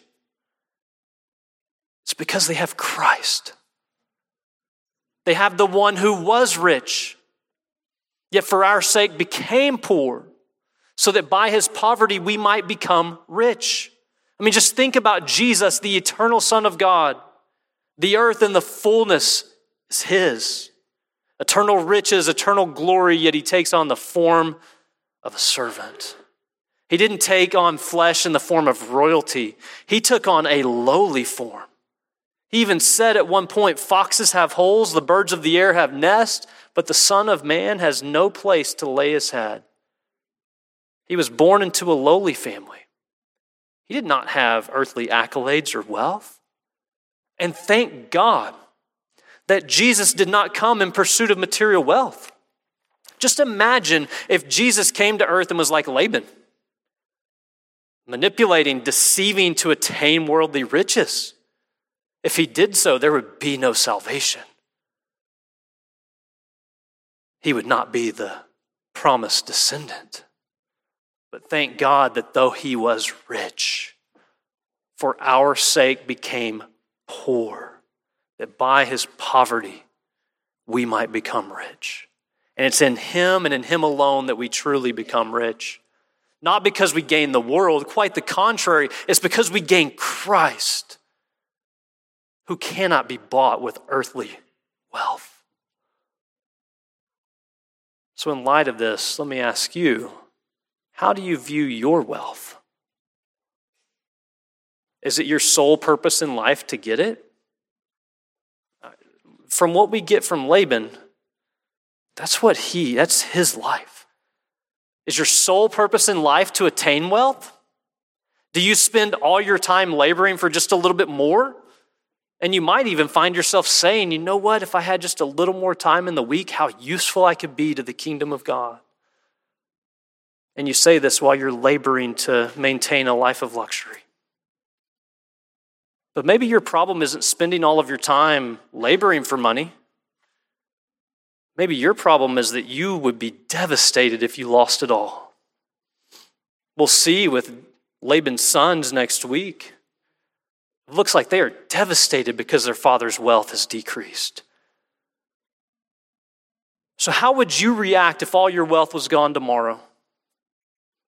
It's because they have Christ. They have the one who was rich, yet for our sake became poor, so that by his poverty we might become rich. I mean, just think about Jesus, the eternal Son of God. The earth and the fullness is his. Eternal riches, eternal glory, yet he takes on the form of a servant. He didn't take on flesh in the form of royalty, he took on a lowly form. He even said at one point, Foxes have holes, the birds of the air have nests, but the Son of Man has no place to lay his head. He was born into a lowly family. He did not have earthly accolades or wealth. And thank God that Jesus did not come in pursuit of material wealth. Just imagine if Jesus came to earth and was like Laban, manipulating, deceiving to attain worldly riches. If he did so, there would be no salvation. He would not be the promised descendant. But thank God that though he was rich, for our sake became poor, that by his poverty we might become rich. And it's in him and in him alone that we truly become rich. Not because we gain the world, quite the contrary, it's because we gain Christ, who cannot be bought with earthly wealth. So, in light of this, let me ask you how do you view your wealth? Is it your sole purpose in life to get it? From what we get from Laban, that's what he, that's his life. Is your sole purpose in life to attain wealth? Do you spend all your time laboring for just a little bit more? And you might even find yourself saying, you know what, if I had just a little more time in the week, how useful I could be to the kingdom of God. And you say this while you're laboring to maintain a life of luxury. But maybe your problem isn't spending all of your time laboring for money. Maybe your problem is that you would be devastated if you lost it all. We'll see with Laban's sons next week. It looks like they are devastated because their father's wealth has decreased. So, how would you react if all your wealth was gone tomorrow?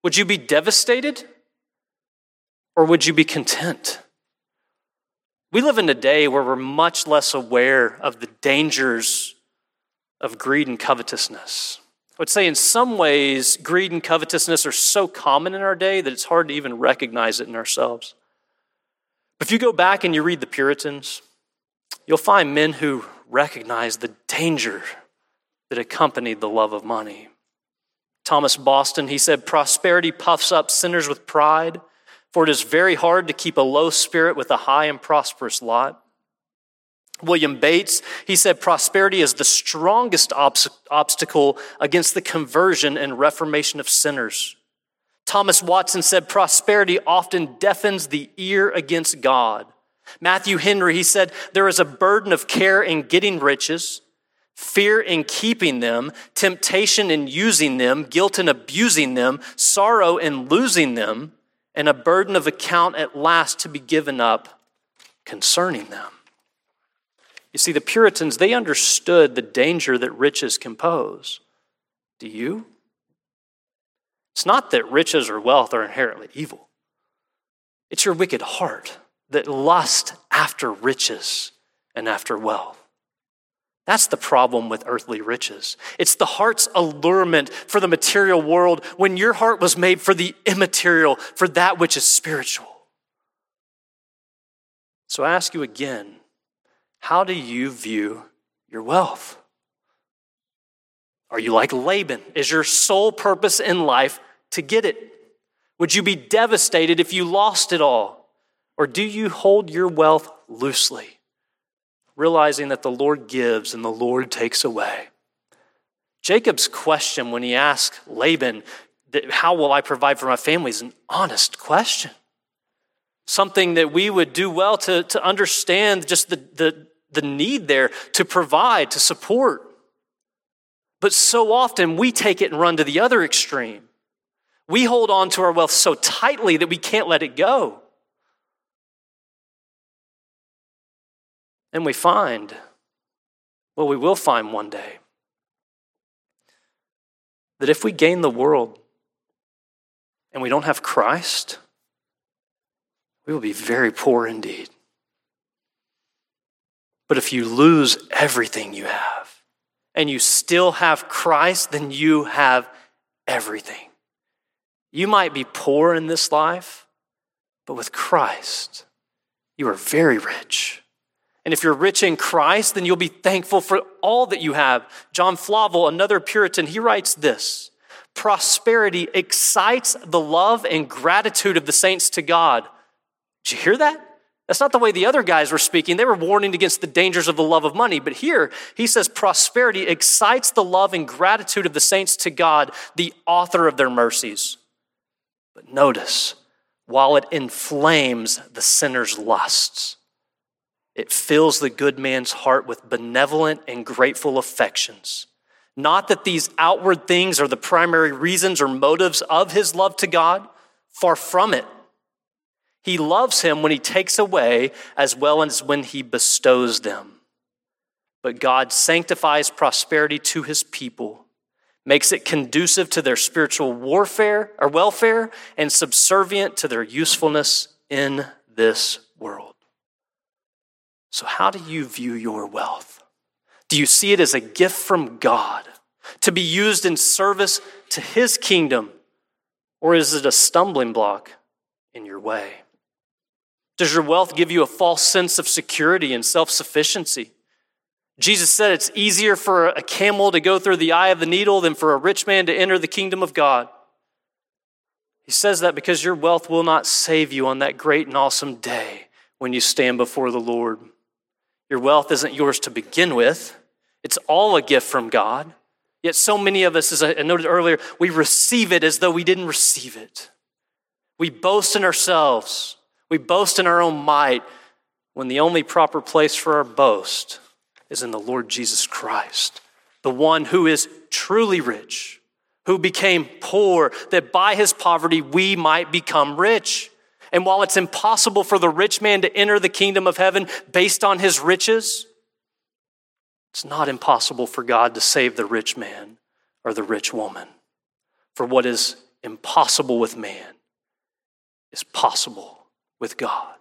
Would you be devastated or would you be content? We live in a day where we're much less aware of the dangers of greed and covetousness. I would say, in some ways, greed and covetousness are so common in our day that it's hard to even recognize it in ourselves. If you go back and you read the Puritans, you'll find men who recognized the danger that accompanied the love of money. Thomas Boston, he said, Prosperity puffs up sinners with pride, for it is very hard to keep a low spirit with a high and prosperous lot. William Bates, he said, Prosperity is the strongest obstacle against the conversion and reformation of sinners. Thomas Watson said, prosperity often deafens the ear against God. Matthew Henry, he said, there is a burden of care in getting riches, fear in keeping them, temptation in using them, guilt in abusing them, sorrow in losing them, and a burden of account at last to be given up concerning them. You see, the Puritans, they understood the danger that riches can pose. Do you? It's not that riches or wealth are inherently evil, it's your wicked heart that lusts after riches and after wealth. That's the problem with earthly riches. It's the heart's allurement for the material world when your heart was made for the immaterial, for that which is spiritual. So I ask you again how do you view your wealth? Are you like Laban? Is your sole purpose in life to get it? Would you be devastated if you lost it all? Or do you hold your wealth loosely, realizing that the Lord gives and the Lord takes away? Jacob's question when he asked Laban, How will I provide for my family? is an honest question. Something that we would do well to, to understand just the, the, the need there to provide, to support. But so often we take it and run to the other extreme. We hold on to our wealth so tightly that we can't let it go. And we find, well, we will find one day, that if we gain the world and we don't have Christ, we will be very poor indeed. But if you lose everything you have and you still have Christ, then you have everything. You might be poor in this life, but with Christ, you are very rich. And if you're rich in Christ, then you'll be thankful for all that you have. John Flavel, another Puritan, he writes this Prosperity excites the love and gratitude of the saints to God. Did you hear that? That's not the way the other guys were speaking. They were warning against the dangers of the love of money. But here, he says prosperity excites the love and gratitude of the saints to God, the author of their mercies. But notice, while it inflames the sinner's lusts, it fills the good man's heart with benevolent and grateful affections. Not that these outward things are the primary reasons or motives of his love to God, far from it. He loves him when he takes away as well as when he bestows them. But God sanctifies prosperity to his people, makes it conducive to their spiritual warfare or welfare, and subservient to their usefulness in this world. So, how do you view your wealth? Do you see it as a gift from God to be used in service to his kingdom, or is it a stumbling block in your way? Does your wealth give you a false sense of security and self sufficiency? Jesus said it's easier for a camel to go through the eye of the needle than for a rich man to enter the kingdom of God. He says that because your wealth will not save you on that great and awesome day when you stand before the Lord. Your wealth isn't yours to begin with, it's all a gift from God. Yet, so many of us, as I noted earlier, we receive it as though we didn't receive it. We boast in ourselves, we boast in our own might, when the only proper place for our boast is in the Lord Jesus Christ, the one who is truly rich, who became poor, that by his poverty we might become rich. And while it's impossible for the rich man to enter the kingdom of heaven based on his riches, it's not impossible for God to save the rich man or the rich woman. For what is impossible with man is possible with God.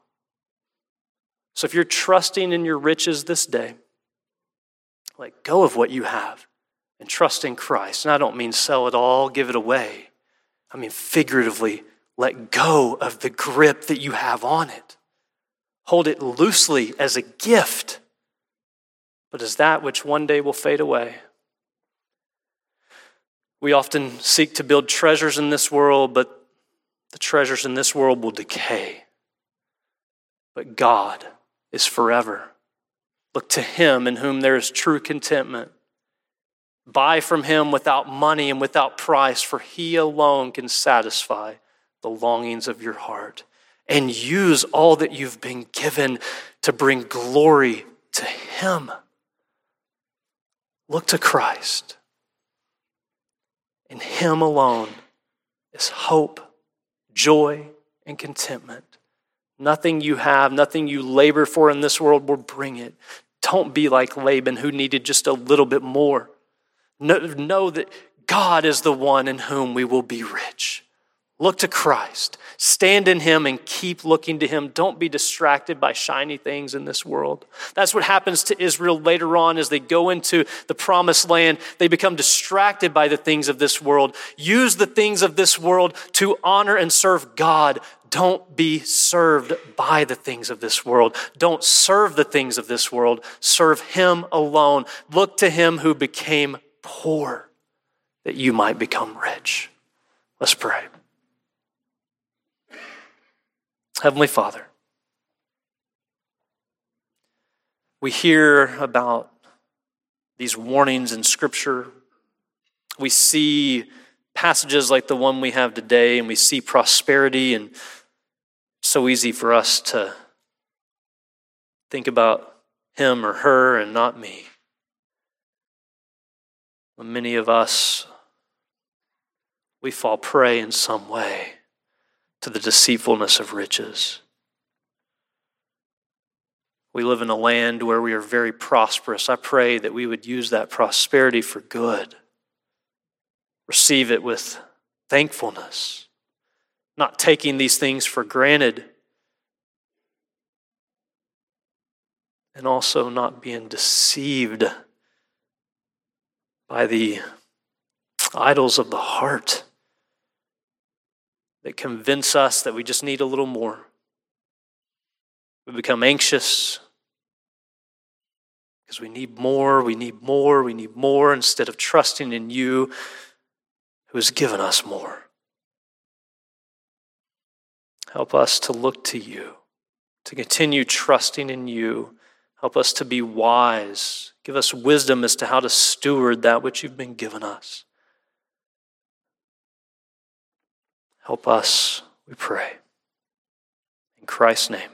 So if you're trusting in your riches this day, let go of what you have and trust in Christ. And I don't mean sell it all, give it away. I mean figuratively let go of the grip that you have on it. Hold it loosely as a gift, but as that which one day will fade away. We often seek to build treasures in this world, but the treasures in this world will decay. But God is forever. Look to Him in whom there is true contentment. Buy from Him without money and without price, for He alone can satisfy the longings of your heart and use all that you've been given to bring glory to Him. Look to Christ. In Him alone is hope, joy, and contentment. Nothing you have, nothing you labor for in this world will bring it. Don't be like Laban who needed just a little bit more. Know, know that God is the one in whom we will be rich. Look to Christ. Stand in Him and keep looking to Him. Don't be distracted by shiny things in this world. That's what happens to Israel later on as they go into the promised land. They become distracted by the things of this world. Use the things of this world to honor and serve God. Don't be served by the things of this world. Don't serve the things of this world. Serve Him alone. Look to Him who became poor that you might become rich. Let's pray. Heavenly Father, we hear about these warnings in Scripture. We see passages like the one we have today, and we see prosperity, and so easy for us to think about him or her and not me. Many of us, we fall prey in some way to the deceitfulness of riches. We live in a land where we are very prosperous. I pray that we would use that prosperity for good, receive it with thankfulness, not taking these things for granted, and also not being deceived by the idols of the heart that convince us that we just need a little more. We become anxious because we need more, we need more, we need more instead of trusting in you who has given us more. Help us to look to you to continue trusting in you. Help us to be wise. Give us wisdom as to how to steward that which you've been given us. Help us, we pray. In Christ's name.